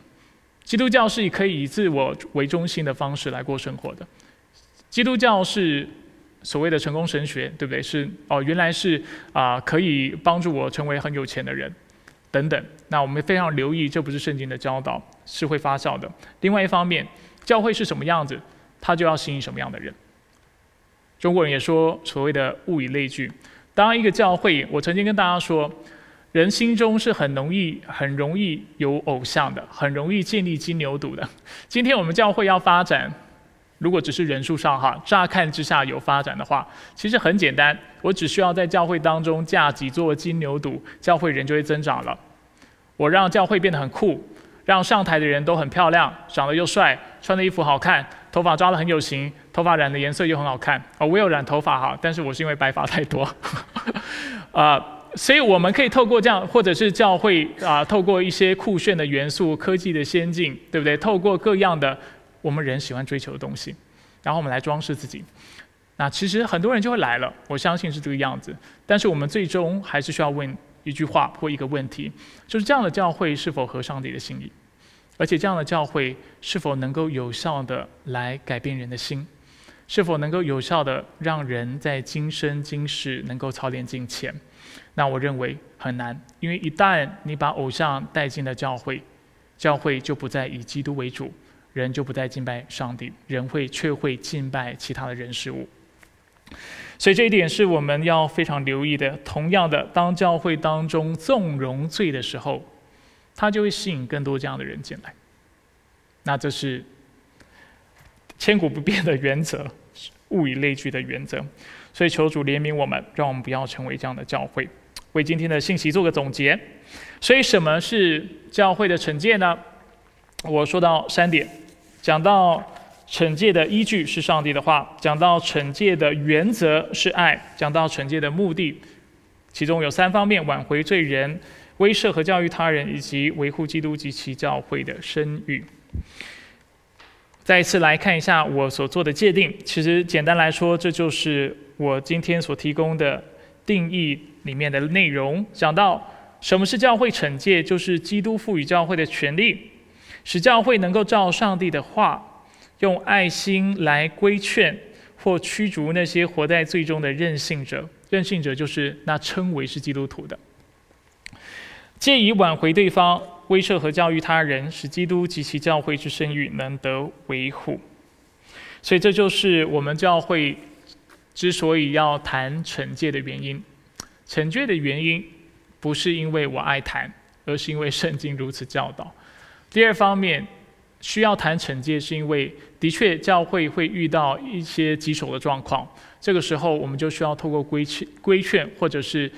基督教是以可以以自我为中心的方式来过生活的。基督教是所谓的成功神学，对不对？是哦，原来是啊，可以帮助我成为很有钱的人，等等。那我们非常留意，这不是圣经的教导，是会发酵的。另外一方面，教会是什么样子，它就要吸引什么样的人。中国人也说所谓的物以类聚。当一个教会，我曾经跟大家说，人心中是很容易、很容易有偶像的，很容易建立金牛犊的。今天我们教会要发展，如果只是人数上哈，乍看之下有发展的话，其实很简单，我只需要在教会当中架几座金牛犊，教会人就会增长了。我让教会变得很酷。让上台的人都很漂亮，长得又帅，穿的衣服好看，头发抓得很有型，头发染的颜色又很好看。哦，我有染头发哈，但是我是因为白发太多。啊，所以我们可以透过这样，或者是教会啊，透过一些酷炫的元素、科技的先进，对不对？透过各样的我们人喜欢追求的东西，然后我们来装饰自己。那其实很多人就会来了，我相信是这个样子。但是我们最终还是需要问。一句话或一个问题，就是这样的教会是否合上帝的心意？而且这样的教会是否能够有效的来改变人的心？是否能够有效的让人在今生今世能够操练金钱？那我认为很难，因为一旦你把偶像带进了教会，教会就不再以基督为主，人就不再敬拜上帝，人会却会敬拜其他的人事物。所以这一点是我们要非常留意的。同样的，当教会当中纵容罪的时候，它就会吸引更多这样的人进来。那这是千古不变的原则，物以类聚的原则。所以求主怜悯我们，让我们不要成为这样的教会。为今天的信息做个总结。所以什么是教会的惩戒呢？我说到三点，讲到。惩戒的依据是上帝的话，讲到惩戒的原则是爱，讲到惩戒的目的，其中有三方面：挽回罪人、威慑和教育他人，以及维护基督及其教会的声誉。再一次来看一下我所做的界定，其实简单来说，这就是我今天所提供的定义里面的内容。讲到什么是教会惩戒，就是基督赋予教会的权利，使教会能够照上帝的话。用爱心来规劝或驱逐那些活在最终的任性者，任性者就是那称为是基督徒的，借以挽回对方，威慑和教育他人，使基督及其教会之声誉能得维护。所以这就是我们教会之所以要谈惩戒的原因。惩戒的原因不是因为我爱谈，而是因为圣经如此教导。第二方面。需要谈惩戒，是因为的确教会会遇到一些棘手的状况，这个时候我们就需要透过规劝、规劝，或者是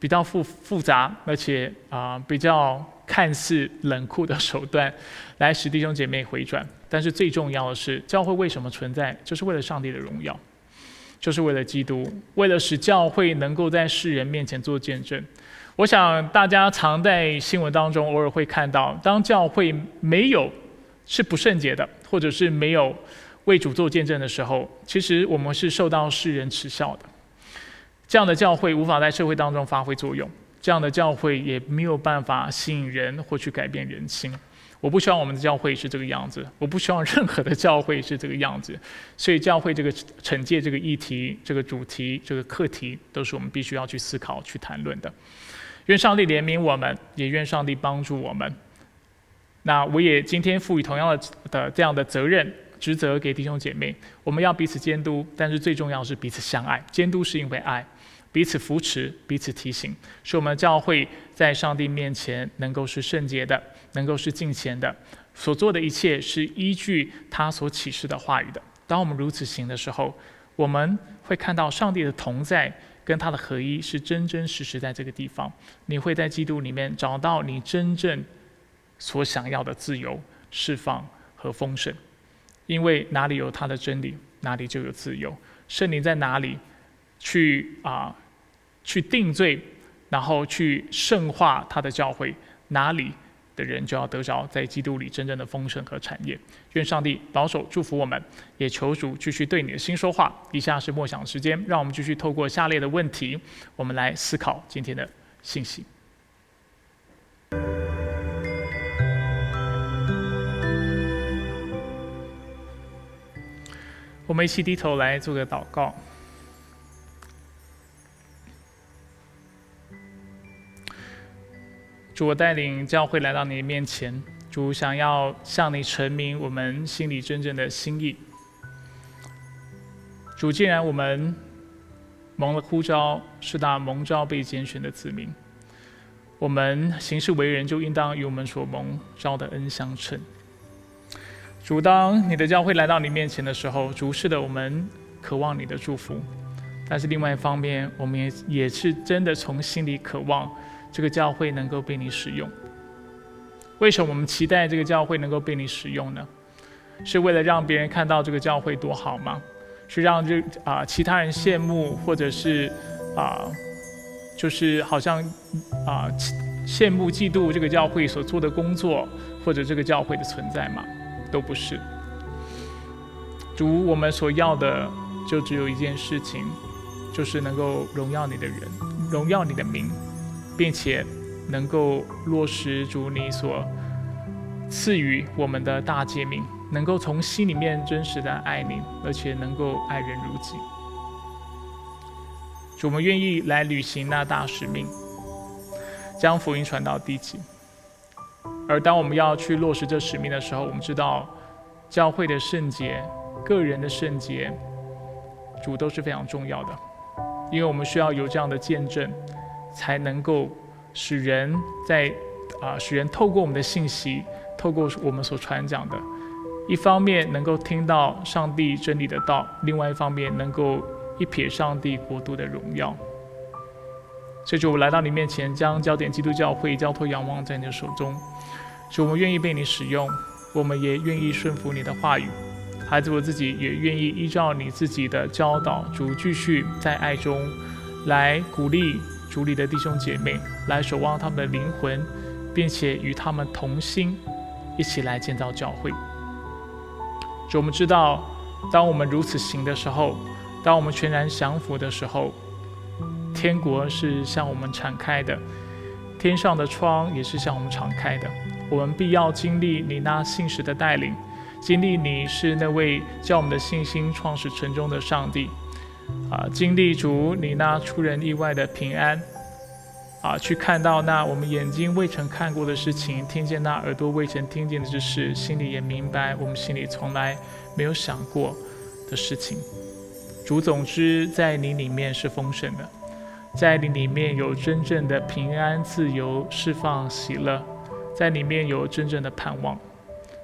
比较复复杂而且啊比较看似冷酷的手段，来使弟兄姐妹回转。但是最重要的是，教会为什么存在？就是为了上帝的荣耀，就是为了基督，为了使教会能够在世人面前做见证。我想大家常在新闻当中偶尔会看到，当教会没有。是不圣洁的，或者是没有为主做见证的时候，其实我们是受到世人耻笑的。这样的教会无法在社会当中发挥作用，这样的教会也没有办法吸引人或去改变人心。我不希望我们的教会是这个样子，我不希望任何的教会是这个样子。所以，教会这个惩戒这个议题、这个主题、这个课题，都是我们必须要去思考、去谈论的。愿上帝怜悯我们，也愿上帝帮助我们。那我也今天赋予同样的的这样的责任职责给弟兄姐妹，我们要彼此监督，但是最重要是彼此相爱。监督是因为爱，彼此扶持，彼此提醒，使我们教会在上帝面前能够是圣洁的，能够是敬虔的，所做的一切是依据他所启示的话语的。当我们如此行的时候，我们会看到上帝的同在跟他的合一是真真实实在这个地方。你会在基督里面找到你真正。所想要的自由、释放和丰盛，因为哪里有他的真理，哪里就有自由。圣灵在哪里，去啊，去定罪，然后去圣化他的教会，哪里的人就要得着在基督里真正的丰盛和产业。愿上帝保守祝福我们，也求主继续对你的心说话。以下是默想时间，让我们继续透过下列的问题，我们来思考今天的信息。我们一起低头来做个祷告。主，我带领教会来到你面前，主想要向你陈明我们心里真正的心意。主，既然我们蒙了呼召，是那蒙召被拣选的子民，我们行事为人就应当与我们所蒙召的恩相称。主，当你的教会来到你面前的时候，主是的，我们渴望你的祝福；但是另外一方面，我们也也是真的从心里渴望这个教会能够被你使用。为什么我们期待这个教会能够被你使用呢？是为了让别人看到这个教会多好吗？是让这啊其他人羡慕，或者是啊，就是好像啊羡慕嫉妒这个教会所做的工作，或者这个教会的存在吗？都不是。主，我们所要的就只有一件事情，就是能够荣耀你的人，荣耀你的名，并且能够落实主你所赐予我们的大诫命。能够从心里面真实的爱你，而且能够爱人如己。主，我们愿意来履行那大使命，将福音传到地极。而当我们要去落实这使命的时候，我们知道教会的圣洁、个人的圣洁，主都是非常重要的，因为我们需要有这样的见证，才能够使人在啊，使人透过我们的信息，透过我们所传讲的。一方面能够听到上帝真理的道，另外一方面能够一瞥上帝国度的荣耀。所以，主，我来到你面前，将焦点基督教会交托仰望在你的手中。主，我们愿意被你使用，我们也愿意顺服你的话语。孩子，我自己也愿意依照你自己的教导，主继续在爱中来鼓励主里的弟兄姐妹，来守望他们的灵魂，并且与他们同心，一起来建造教会。主，我们知道，当我们如此行的时候，当我们全然降服的时候，天国是向我们敞开的，天上的窗也是向我们敞开的。我们必要经历你那信实的带领，经历你是那位叫我们的信心创始成终的上帝，啊，经历主你那出人意外的平安。啊，去看到那我们眼睛未曾看过的事情，听见那耳朵未曾听见的之事，心里也明白我们心里从来没有想过的事情。主，总之在你里面是丰盛的，在你里面有真正的平安、自由、释放、喜乐，在里面有真正的盼望。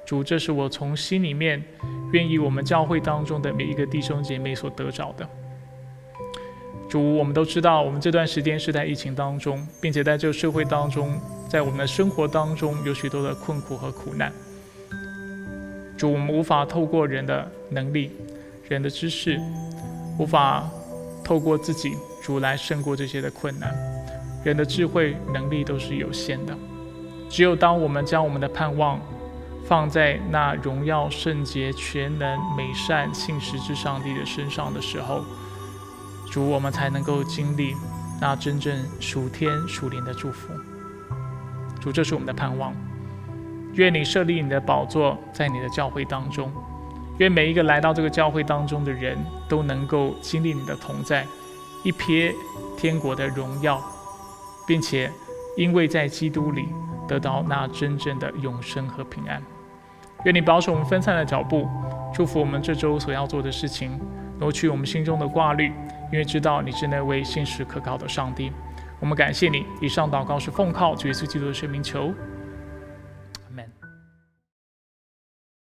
主，这是我从心里面愿意我们教会当中的每一个弟兄姐妹所得着的。主，我们都知道，我们这段时间是在疫情当中，并且在这个社会当中，在我们的生活当中有许多的困苦和苦难。主，我们无法透过人的能力、人的知识，无法透过自己主来胜过这些的困难。人的智慧能力都是有限的，只有当我们将我们的盼望放在那荣耀、圣洁、全能、美善、信实之上帝的身上的时候。主，我们才能够经历那真正属天属灵的祝福。主，这是我们的盼望。愿你设立你的宝座在你的教会当中，愿每一个来到这个教会当中的人都能够经历你的同在，一瞥天国的荣耀，并且因为在基督里得到那真正的永生和平安。愿你保守我们分散的脚步，祝福我们这周所要做的事情，挪去我们心中的挂虑。因为知道你是那位信实可靠的上帝，我们感谢你。以上祷告是奉靠主耶稣基督的圣名求，